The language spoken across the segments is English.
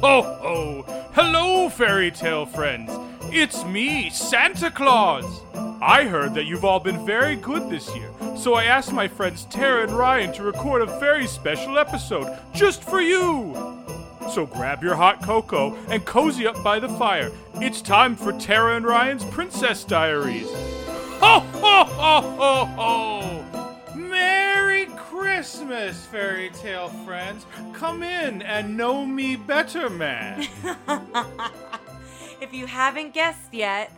ho, ho! Hello, fairy tale friends! It's me, Santa Claus! I heard that you've all been very good this year, so I asked my friends Tara and Ryan to record a very special episode just for you! So grab your hot cocoa and cozy up by the fire. It's time for Tara and Ryan's Princess Diaries. Ho, ho, ho, ho, ho! Merry Christmas, fairy tale friends. Come in and know me better, man. if you haven't guessed yet,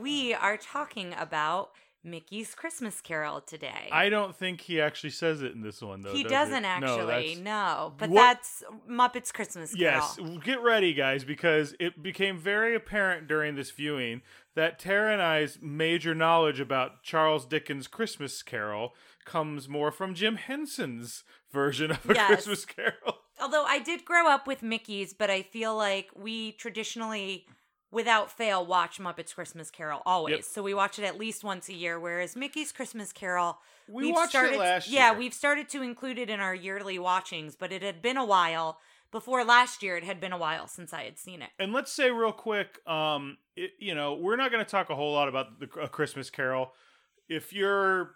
we are talking about Mickey's Christmas Carol today. I don't think he actually says it in this one, though. he does doesn't it? actually, No, no, but What- that's Muppets Christmas Carol. Yes, get ready, guys, because it became very apparent during this viewing that Tara and I's major knowledge about Charles Dickens' Christmas Carol comes more from Jim Henson's version of A Yes. Christmas Carol. Although I did grow up with Mickey's, but I feel like we traditionally, without fail, watch Muppets Christmas Carol always. Yep. So we watch it at least once a year. Whereas Mickey's Christmas Carol, We we've watched it started, last Yeah, year. we've started to include it in our yearly watchings, but it had been a while. Before last year, it had been a while since I had seen it. And let's say real quick, um, it, you know, we're not going to talk a whole lot about the A Christmas Carol. If you're,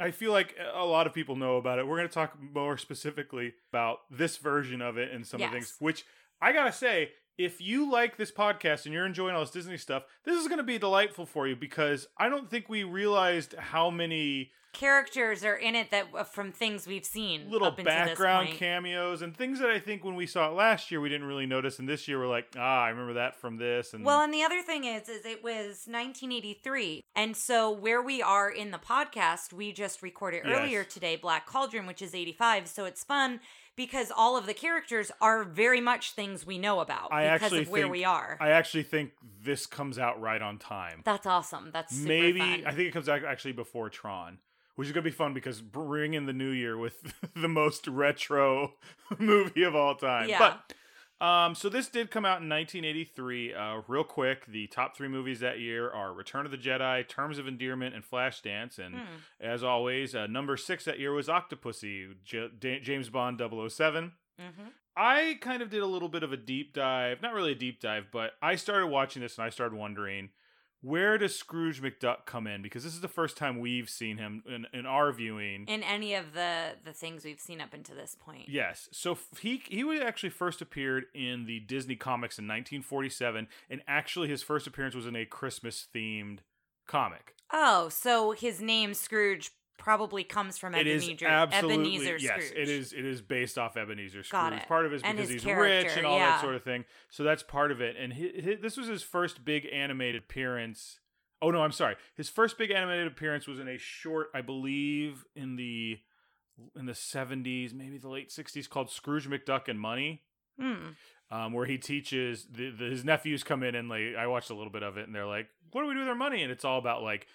I feel like a lot of people know about it. We're going to talk more specifically about this version of it and some of the things. Which I gotta say, if you like this podcast and you're enjoying all this Disney stuff, this is going to be delightful for you because I don't think we realized how many Characters are in it that uh, from things we've seen. little up until this background cameos and things that I think when we saw it last year we didn't really notice, and this year we're like, ah, I remember that from this. And Well, and the other thing is, is it was 1983, and so where we are in the podcast, we just recorded Yes. earlier today, Black Cauldron, which is 85. So it's fun because all of the characters are very much things we know about I because of where think- we are. I actually think this comes out right on time. That's awesome. That's super Maybe fun. I think it comes out actually before Tron, which is gonna be fun because bring in the new year with the most retro movie of all time. Yeah. But um, so this did come out in 1983. Uh, real quick, the top three movies that year are Return of the Jedi, Terms of Endearment, and Flashdance. And Hmm. as always, uh, number six that year was Octopussy, J- Da- James Bond 007. Mhm. I kind of did a little bit of a deep dive, not really a deep dive, but I started watching this and I started wondering where does Scrooge McDuck come in? Because this is the first time we've seen him in, in our viewing. In any of the the things we've seen up until this point. Yes, so f- he he actually first appeared in the Disney comics in 1947, and actually his first appearance was in a Christmas themed comic. Oh, so his name Scrooge probably comes from It is Ebenezer, absolutely Ebenezer yes. It is it is based off Ebenezer Scrooge. Part of it is And because his he's rich and all yeah. that sort of thing. So that's part of it. And hi hi- this was his first big animated appearance. Oh no, I'm sorry. His first big animated appearance was in a short, I believe, in the in the 70s, maybe the late 60s, called Scrooge McDuck and Money. Hmm. Um, where he teaches the, the, his nephews come in and like I watched a little bit of it and they're like, "What do we do with our money?" And it's all about like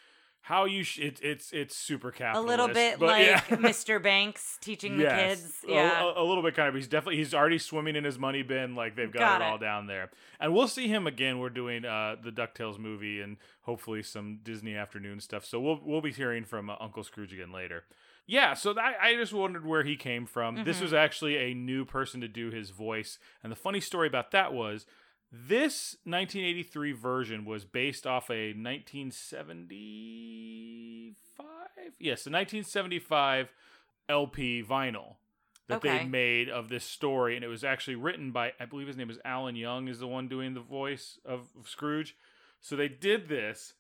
how you sh- it, it's it's super capitalist. A little bit like yeah. Mr. Banks teaching the kids. Yeah. a, a little bit kind of. He's definitely he's already swimming in his money bin. Like they've got, Got it, it. all down there, and we'll see him again. We're doing uh, the Ducktales movie and hopefully some Disney afternoon stuff. So we'll we'll be hearing from uh, Uncle Scrooge again later. Yeah, so that, I just wondered where he came from. This Mhm. was actually a new person to do his voice, and the funny story about that was. This 1983 version was based off a 1975, yes, a 1975 LP vinyl that they made of this story, and it was actually written by I believe his name is Alan Young, is the one doing the voice of, of Scrooge. So they did this.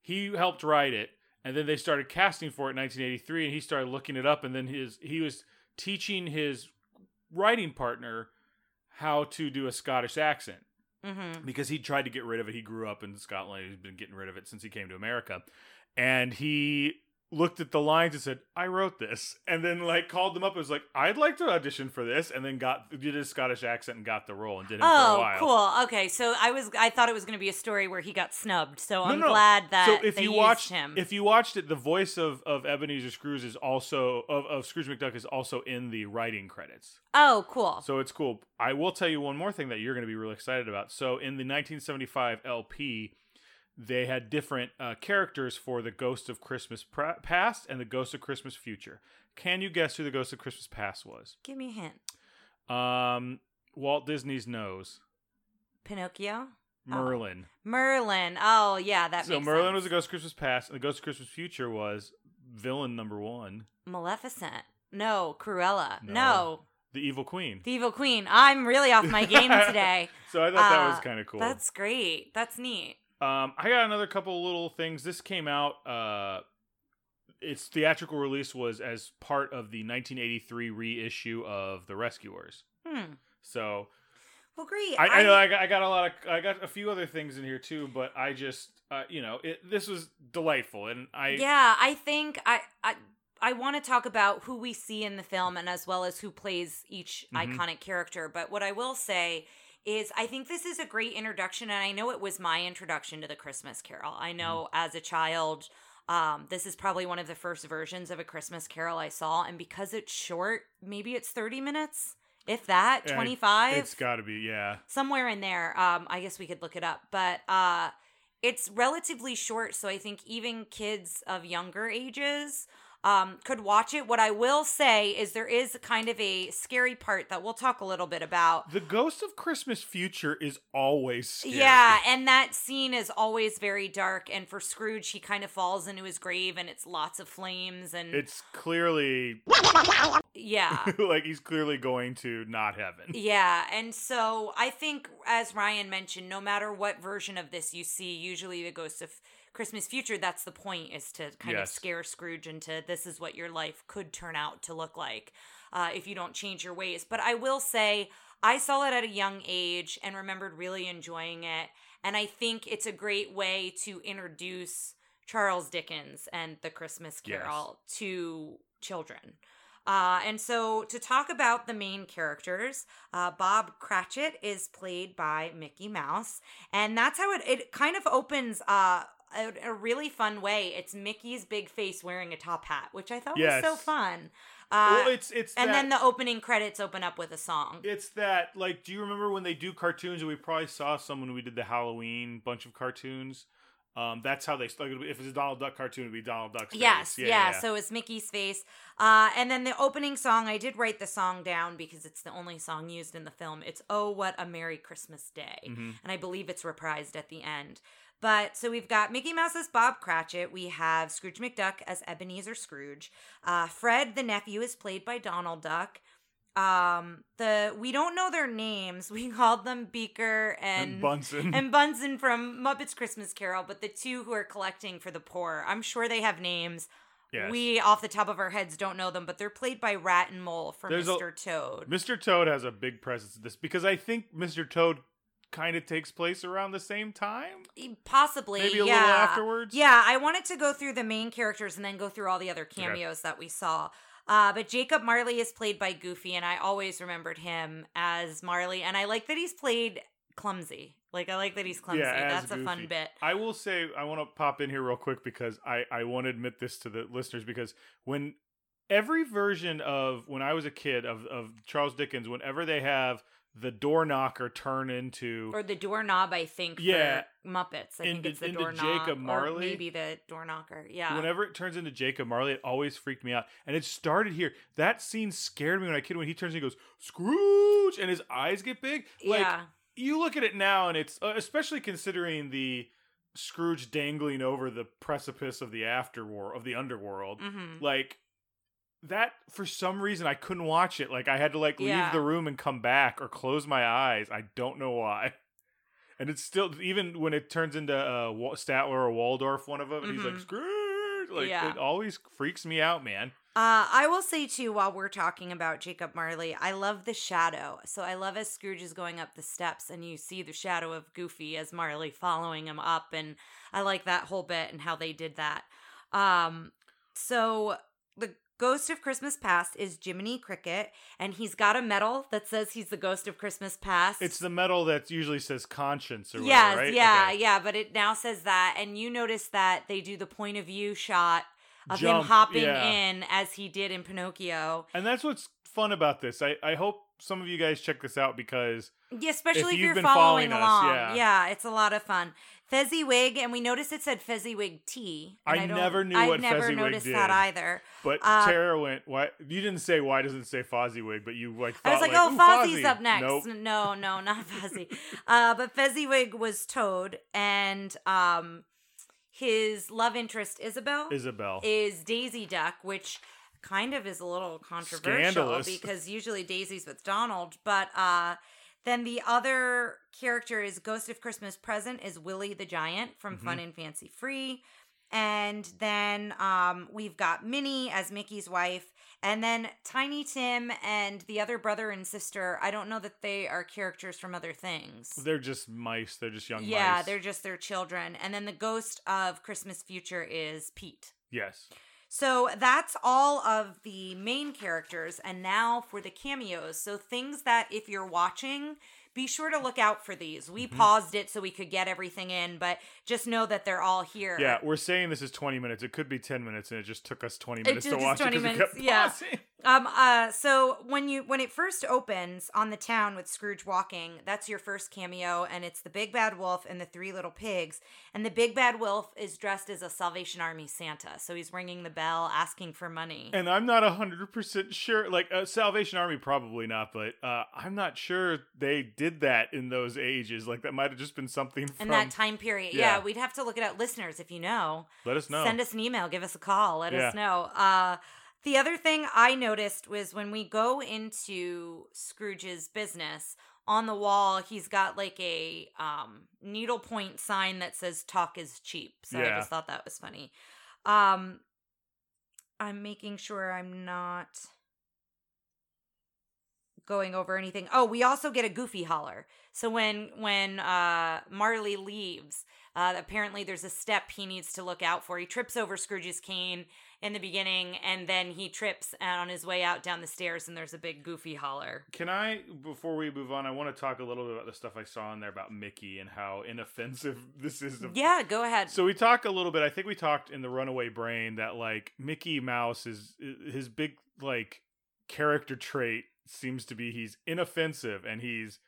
He helped write it, and then they started casting for it in 1983, and he started looking it up, and then his he was teaching his writing partner how to do a Scottish accent mm-hmm. because he tried to get rid of it. He grew up in Scotland. He's been getting rid of it since he came to America. And he looked at the lines and said, I wrote this. And then like called them up and was like, I'd like to audition for this. And then got did his Scottish accent and got the role and did it for a Oh, while. cool. Okay, so I was I thought it was going to be a story where he got snubbed. So I'm no. glad that so if they you used watched him. if you watched it, the voice of, of Ebenezer Scrooge is also of, of Scrooge McDuck is also in the writing credits. oh, cool. So it's cool. I will tell you one more thing that you're going to be really excited about. So in the 1975 LP, they had different uh, characters for the Ghost of Christmas pra- Past and the Ghost of Christmas Future. Can you guess who the Ghost of Christmas Past was? Give me a hint. Um, Walt Disney's nose. Pinocchio. Merlin. Merlin. Oh yeah, that. so Merlin sense. was the Ghost of Christmas Past, and the Ghost of Christmas Future was villain number one, Maleficent. No, Cruella. No. No. the evil queen. the Evil Queen. I'm really off my game today. So I thought that was Uh, kind of cool. That's great. That's neat. Um, I got another couple little things. This came out. Uh, its theatrical release was as part of the 1983 reissue of The Rescuers. Hmm. So Well, great. I, I know I got, I got a lot of I got a few other things in here too, but I just uh, you know it, this was delightful, and I yeah, I think I I I want to talk about who we see in the film and as well as who plays each Mhm. iconic character. But what I will say is I think this is a great introduction and I know it was my introduction to the Christmas Carol. I know Mm-hmm. as a child um, this is probably one of the first versions of a Christmas Carol I saw, and because it's short, maybe it's 30 minutes, if that, 25 it's got to be yeah. somewhere in there um i guess we could look it up but uh it's relatively short so i think even kids of younger ages um could watch it what i will say is there is kind of a scary part that we'll talk a little bit about The Ghost of Christmas Future is always scary. yeah and that scene is always very dark and for scrooge he kind of falls into his grave and it's lots of flames and it's clearly yeah like he's clearly going to not heaven. Yeah, and so I think, as Ryan mentioned, no matter what version of this you see, usually the Ghost of Christmas Future, that's the point, is to kind of scare Scrooge into this is what your life could turn out to look like uh, if you don't change your ways. But I will say, I saw it at a young age and remembered really enjoying it. And I think it's a great way to introduce Charles Dickens and the Christmas Yes. Carol to children. Uh, and so, to talk about the main characters, uh, Bob Cratchit is played by Mickey Mouse, and that's how it it kind of opens uh, a, a really fun way. It's Mickey's big face wearing a top hat, which I thought was so fun. Uh, well, it's it's and that, then the opening credits open up with a song. it's that like do you remember when they do cartoons and we probably saw some when we did the Halloween bunch of cartoons? Um, that's how they like if it's a Donald Duck cartoon, it'd be Donald Duck's Yes, face. yeah, So it's Mickey's face. Uh, and then the opening song, I did write the song down because it's the only song used in the film. It's Oh, What a Merry Christmas Day. Mhm. And I believe it's reprised at the end. But so we've got Mickey Mouse as Bob Cratchit. We have Scrooge McDuck as Ebenezer Scrooge. Uh, Fred, the nephew, is played by Donald Duck. Um, the we don't know their names. We called them Beaker and, and Bunsen. and Bunsen from Muppets Christmas Carol, but the two who are collecting for the poor, I'm sure they have names. yes. We, off the top of our heads, don't know them, but they're played by Rat and Mole from There's a- Mr. Toad. Mr. Toad has a big presence in this because I think Mr. Toad kind of takes place around the same time. Possibly, Maybe a yeah. little afterwards. Yeah, I wanted to go through the main characters and then go through all the other cameos that we saw. Uh, but Jacob Marley is played by Goofy, and I always remembered him as Marley. And I like that he's played clumsy. Like I like that he's clumsy. Yeah, That's a fun bit. I will say I want to pop in here real quick because I I want to admit this to the listeners because when every version of when I was a kid of of Charles Dickens, whenever they have the door knocker turn into Or the doorknob, I think. Yeah. for Muppets. I Into- think it's the doorknob. Jacob or Marley. maybe the door knocker. Yeah. Whenever it turns into Jacob Marley, it always freaked me out. And it started here. That scene scared me when I kid when he turns and he goes, Scrooge! And his eyes get big. Like, yeah. you look at it now, and it's, uh, especially considering the Scrooge dangling over the precipice of the afterworld, of the underworld. hmm Like, that, for some reason, I couldn't watch it. Like, I had to, like, leave Yeah. the room and come back or close my eyes. I don't know why. And it's still, even when it turns into uh, Statler or Waldorf, one of them, and he's like, Mhm. Scrooge! Like, Yeah. it always freaks me out, man. Uh, I will say too, while we're talking about Jacob Marley, I love the shadow. So I love as Scrooge is going up the steps and you see the shadow of Goofy as Marley following him up, and I like that whole bit and how they did that. Um, so the Ghost of Christmas Past is Jiminy Cricket, and he's got a medal that says he's the Ghost of Christmas Past. It's the medal that usually says conscience or whatever, yes, right? yeah, Okay. yeah, but it now says that, and you notice that they do the point of view shot of him hopping yeah. in as he did in Pinocchio. And that's what's fun about this. I I hope some of you guys check this out because Yeah, especially if, you've you're been following, us, along. yeah. it's a lot of fun. Fezziwig, and we noticed it said Fezziwig tea. and I don't- never knew I've what never Fezziwig noticed did. that either. but Uh, Tara went. Why you didn't say why doesn't it say Fozziewig? But you like. Thought, I was like, "Ooh, oh, Fozzie's Fozzie." up next. Nope. No, no, not Fozzie. uh, but Fezziwig was Toad, and um, his love interest Isabel Isabel. is Daisy Duck, which kind of is a little controversial Scandalous. because usually Daisy's with Donald, but uh then the other character is Ghost of Christmas Present is Willie the Giant from Mm-hmm. Fun and Fancy Free. And then um, we've got Minnie as Mickey's wife. And then Tiny Tim and the other brother and sister. I don't know that they are characters from other things. They're just mice. They're just young yeah, mice. they're just their children. And then the ghost of Christmas Future is Pete. yes. So that's all of the main characters. And now for the cameos. So things that if you're watching, be sure to look out for these. We Mm-hmm. paused it so we could get everything in, but just know that they're all here. Yeah, we're saying this is 20 minutes. It could be 10 minutes, and it just took us 20 minutes to watch 20 it minutes, yeah. pausing. Um uh so when you when it first opens on the town with Scrooge walking, that's your first cameo and it's the big bad wolf and the three little pigs. And the big bad wolf is dressed as a Salvation Army Santa. So he's ringing the bell asking for money. And I'm not 100% sure. Like, uh, Salvation Army, probably not, but uh, I'm not sure they did that in those ages. Like, that might have just been something from. in that time period. Yeah. Yeah. we'd have to look it up. Listeners, if you know, Let us know. send us an email, give us a call, let us know. Uh, the other thing I noticed was when we go into Scrooge's business, on the wall, he's got like a um, needlepoint sign that says "Talk is cheap." So I just thought that was funny. Um, I'm making sure I'm not going over anything. Oh, we also get a goofy holler. So when when uh Marley leaves, uh apparently there's a step he needs to look out for. He trips over Scrooge's cane in the beginning and then he trips on his way out down the stairs and there's a big goofy holler. Can I, before we move on, I want to talk a little bit about the stuff I saw in there about Mickey and how inoffensive this is. Yeah, go ahead. So we talk a little bit. I think we talked in the Runaway Brain that like Mickey Mouse is his big like character trait seems to be he's inoffensive and he's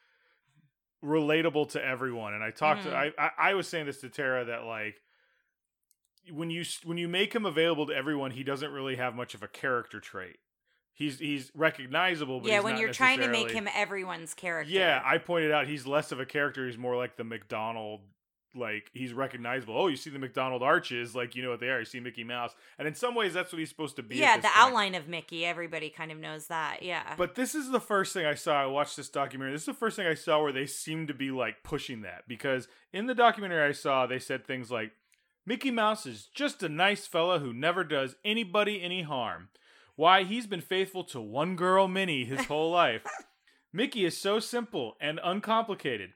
relatable to everyone. And I talked to mm-hmm. I. I I was saying this to Tara that like when you when you make him available to everyone, he doesn't really have much of a character trait. He's he's recognizable, but yeah, he's when you're trying to make him everyone's character. yeah, I pointed out he's less of a character. He's more like the McDonald. Like he's recognizable. Oh, you see the McDonald arches, like you know what they are. You see Mickey Mouse, and in some ways, that's what he's supposed to be. yeah, the point. outline of Mickey, everybody kind of knows that. Yeah. But this is the first thing I saw. I watched this documentary. This is the first thing I saw where they seem to be like pushing that because in the documentary I saw, they said things like, "Mickey Mouse is just a nice fella who never does anybody any harm. Why he's been faithful to one girl, Minnie, his whole life. Mickey is so simple and uncomplicated.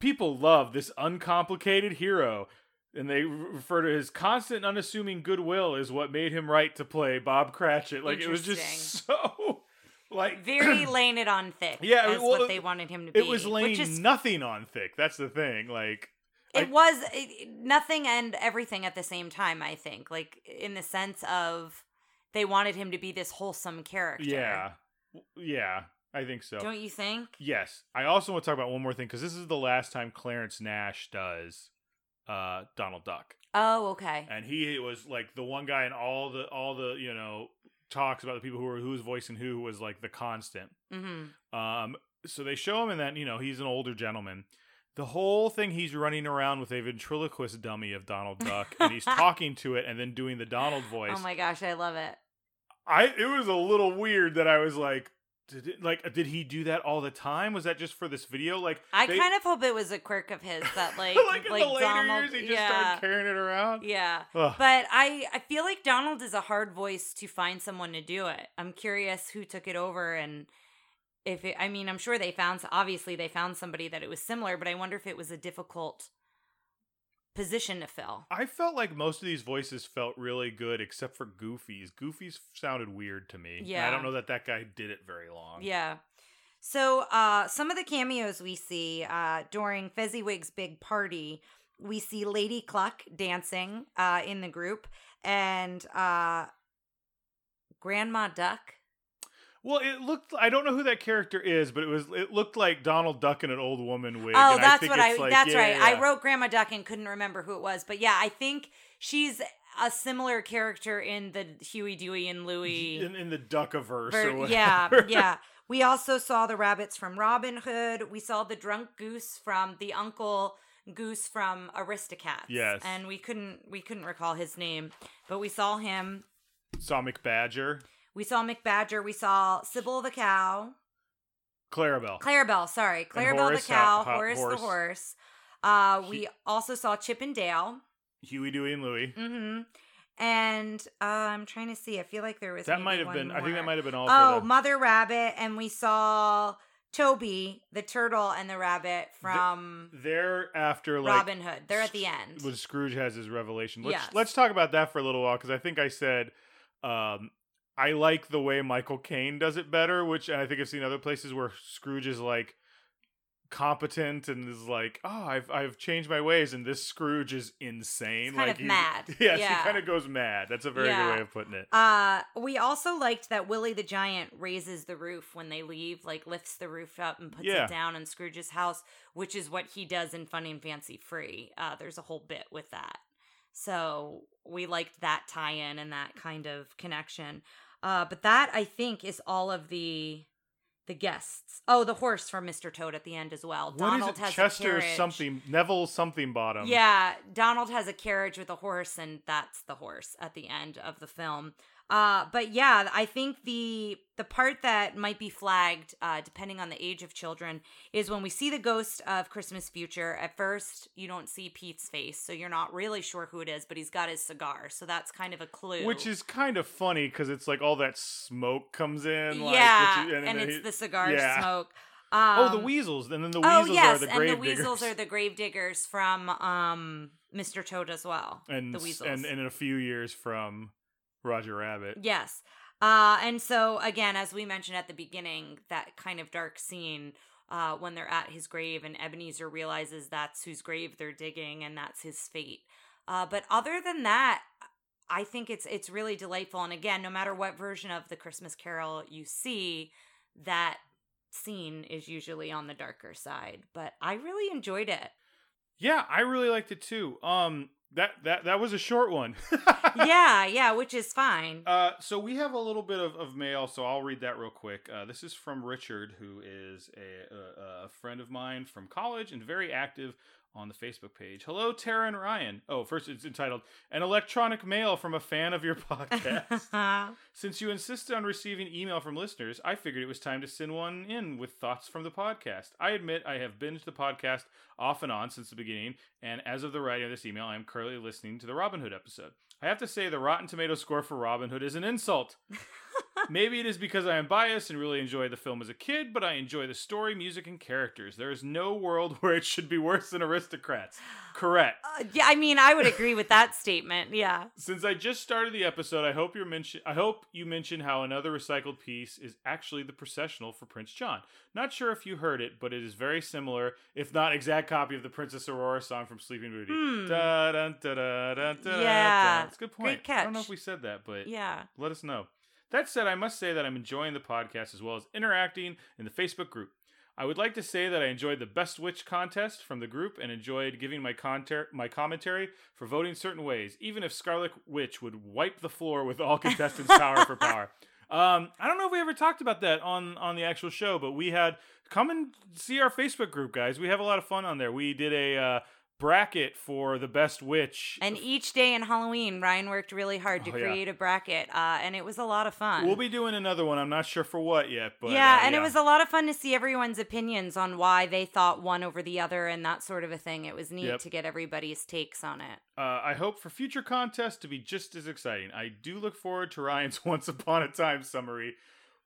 People love this uncomplicated hero." And they refer to his constant, unassuming goodwill is what made him right to play Bob Cratchit. Like it was just so, like Very laying it on thick. Yeah, as well, what they wanted him to be. it was laying which is nothing on thick. That's the thing. Like it I- was nothing and everything at the same time i think like in the sense of they wanted him to be this wholesome character yeah, yeah, I think so. don't you think yes, I also want to talk about one more thing because this is the last time Clarence Nash does uh Donald Duck, oh okay and he was like the one guy in all the all the you know talks about the people who were who's voicing who was like the constant. mm-hmm. Um, so they show him, and then you know he's an older gentleman. The whole thing he's running around with a ventriloquist dummy of Donald Duck, and he's talking to it, and then doing the Donald voice. oh my gosh i love it I it was a little weird that I was like, did it, like uh, did he do that all the time? Was that just for this video? Like i they- kind of hope it was a quirk of his that like like in like the later donald years he just yeah started carrying it around. yeah Ugh. but I, I feel like Donald is a hard voice to find someone to do it. I'm curious who took it over and if it, I mean, I'm sure they found, obviously, they found somebody that it was similar, but I wonder if it was a difficult position to fill. I felt like most of these voices felt really good, except for Goofy's. Goofy's sounded weird to me. and I don't know that that guy did it very long. Yeah. So, uh, some of the cameos we see uh, during Fezziwig's big party, we see Lady Cluck dancing uh, in the group and uh, Grandma Duck. Well, it looked. I don't know who that character is, but it was. It looked like Donald Duck in an old woman wig. Oh, and that's think what I. like- that's yeah, right. yeah, I wrote Grandma Duck and couldn't remember who it was, but yeah, I think she's a similar character in the Huey, Dewey, and Louie. in, in the Duckiverse ver- or whatever. yeah, yeah. We also saw the rabbits from Robin Hood. We saw the drunk goose from the uncle goose from Aristocats. Yes. and we couldn't we couldn't recall his name, but we saw him. Saw McBadger, We saw McBadger. We saw Sybil the cow. Clarabelle. Clarabelle, sorry, Clarabelle the cow, Ho- Ho- Horace, Horse. the horse. Uh, He- we also saw Chip and Dale. Huey, Dewey, and Louie. Mm-hmm. And uh, I'm trying to see. I feel like there was That might have been. I think that might have been all. Oh, the, Mother Rabbit, and we saw Toby, the turtle, and the rabbit from they're after like Robin Hood. They're at the end. when Scrooge has his revelation. Let's Yes. let's talk about that for a little while because I think I said um, I like the way Michael Caine does it better, which I think I've seen other places where Scrooge is like competent and is like, oh, I've I've changed my ways, and this Scrooge is insane. It's kind like of mad. Yes, Yeah. he kind of goes mad. That's a very Yeah. good way of putting it. Uh, we also liked that Willie the Giant raises the roof when they leave, like lifts the roof up and puts Yeah. it down in Scrooge's house, which is what he does in Fun and Fancy Free. Uh, there's a whole bit with that. So we liked that tie in and that kind of connection. Uh, but that I think is all of the the guests. Oh, the horse from Mr. Toad at the end as well. What Donald has a Chester something Neville something bottom. Yeah, Donald has a carriage with a horse, and that's the horse at the end of the film. Uh, but yeah, I think the the part that might be flagged, uh, depending on the age of children, is when we see the ghost of Christmas Future. At first, you don't see Pete's face, so you're not really sure who it is, but he's got his cigar, so that's kind of a clue. Which is kind of funny because it's like all that smoke comes in. Like, yeah, and, then it's he- the cigar yeah. smoke. Oh, the Um, weasels, and then the Oh weasels yes, are the and grave the weasels diggers. are the grave diggers from um Mr. Toad as well. and the weasels. and and in a few years from Roger Rabbit. Yes. Uh, and so again, as we mentioned at the beginning, that kind of dark scene uh, when they're at his grave and Ebenezer realizes that's whose grave they're digging and that's his fate. Uh, but other than that, I think it's it's really delightful. And again, no matter what version of the Christmas Carol you see, that scene is usually on the darker side. But I really enjoyed it. Yeah, I really liked it too. Um, that that that was a short one. yeah, yeah, which is fine. Uh, so we have a little bit of, of mail, so I'll read that real quick. Uh, this is from Richard, who is a, a, a friend of mine from college and very active on the Facebook page. Hello, Tara and Ryan. Oh, first it's entitled "An Electronic Mail from a Fan of Your Podcast." Since you insisted on receiving email from listeners, I figured it was time to send one in with thoughts from the podcast. I admit I have binged the podcast off and on since the beginning, and as of the writing of this email, I am currently listening to the Robin Hood episode. I have to say, the Rotten Tomato score for Robin Hood is an insult. Maybe it is because I am biased and really enjoyed the film as a kid, but I enjoy the story, music, and characters. There is no world where it should be worse than Aristocats. Correct. Uh, yeah, I mean, I would agree with that statement. Yeah. Since I just started the episode, I hope you mention I hope you mention how another recycled piece is actually the processional for Prince John. Not sure if you heard it, but it is very similar, if not exact copy of the Princess Aurora song from Sleeping Beauty. Hmm. Da, da, da, Yeah. That's a good point. Great I don't know if we said that, but Yeah. let us know. That said, I must say that I'm enjoying the podcast as well as interacting in the Facebook group. I would like to say that I enjoyed the Best Witch contest from the group and enjoyed giving my, conter- my commentary for voting certain ways, even if Scarlet Witch would wipe the floor with all contestants power for power. Um, I don't know if we ever talked about that on on the actual show, but we had come and see our Facebook group, guys. We have a lot of fun on there. We did a uh, bracket for the best witch. And each day in Halloween, Ryan worked really hard to Oh, yeah. create a bracket, uh, and it was a lot of fun. We'll be doing another one. I'm not sure for what yet, but yeah, uh, and it was a lot of fun to see everyone's opinions on why they thought one over the other and that sort of a thing. It was neat Yep. to get everybody's takes on it. Uh, I hope for future contests to be just as exciting. I do look forward to Ryan's Once Upon a Time summary.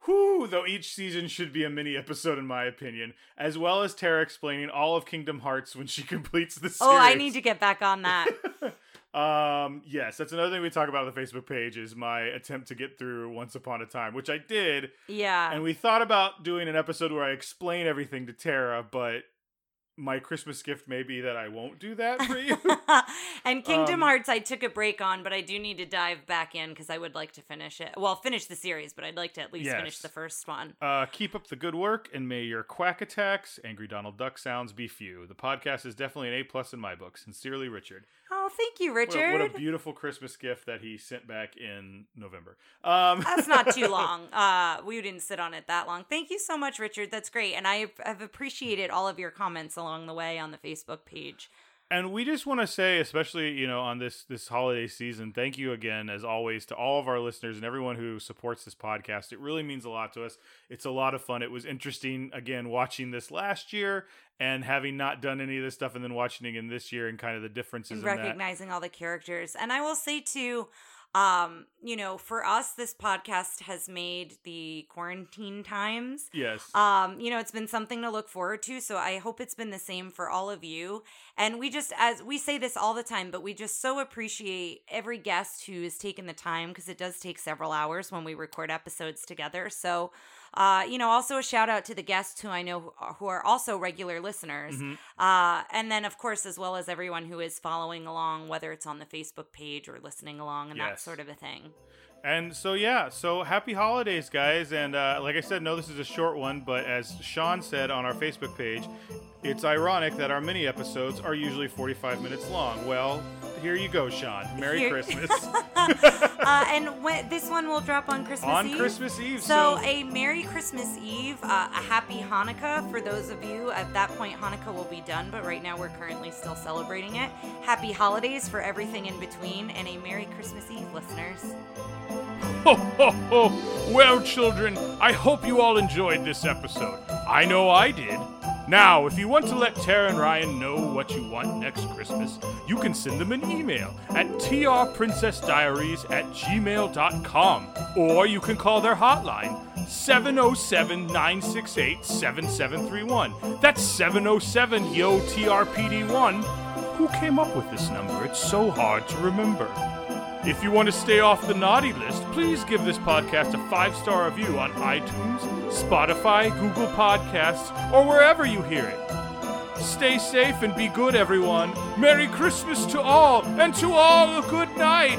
Whew, though each season should be a mini episode, in my opinion, as well as Tara explaining all of Kingdom Hearts when she completes the series. Oh, I need to get back on that. um, yes, that's another thing we talk about on the Facebook page is my attempt to get through Once Upon a Time, which I did, yeah. and we thought about doing an episode where I explain everything to Tara, but my Christmas gift may be that I won't do that for you. and Kingdom Um, Hearts, I took a break on, but I do need to dive back in because I would like to finish it. Well, finish the series, but I'd like to at least finish the first one. Uh, keep up the good work, and may your quack attacks, angry Donald Duck sounds be few. The podcast is definitely an A plus in my book. Sincerely, Richard. Oh, thank you, What a, Richard. what a beautiful Christmas gift that he sent back in November. Um, That's not too long. Uh, we didn't sit on it that long. Thank you so much, Richard. That's great, and I have appreciated all of your comments along the way on the Facebook page. And we just want to say, especially you know, on this this holiday season, thank you again, as always, to all of our listeners and everyone who supports this podcast. It really means a lot to us. It's a lot of fun. It was interesting again watching this last year and having not done any of this stuff, and then watching it again this year and kind of the differences and in that. recognizing all the characters. And I will say too, um, you know, for us, this podcast has made the quarantine times. Yes. Um, you know, it's been something to look forward to. So I hope it's been the same for all of you. And we just, as we say this all the time, but we just so appreciate every guest who has taken the time because it does take several hours when we record episodes together. So, uh, you know, also a shout out to the guests who I know who are- also regular listeners. Mhm. Uh, and then, of course, as well as everyone who is following along, whether it's on the Facebook page or listening along and that sort of a thing. And so yeah, so happy holidays, guys! And uh, like I said, no, this is a short one, but as Sean said on our Facebook page, it's ironic that our mini episodes are usually 45 minutes long. Well, here you go, Sean. Merry Here- Christmas uh, and when, this one will drop on Christmas on Eve. Christmas Eve. So, a Merry Christmas Eve, uh, a Happy Hanukkah for those of you. At that point, Hanukkah will be done, but right now we're currently still celebrating it. Happy holidays for everything in between, and a Merry Christmas Eve, listeners. Ho, ho, ho. Well, children, I hope you all enjoyed this episode. I know I did. Now, if you want to let Tara and Ryan know what you want next Christmas, you can send them an email at trprincessdiaries at gmail.com. Or you can call their hotline, 707 968 7731. That's 707 Yo TRPD1. Who came up with this number? It's so hard to remember. If you want to stay off the naughty list, please give this podcast a five star review on iTunes, Spotify, Google Podcasts, or wherever you hear it. Stay safe and be good, everyone. Merry Christmas to all, and to all a good night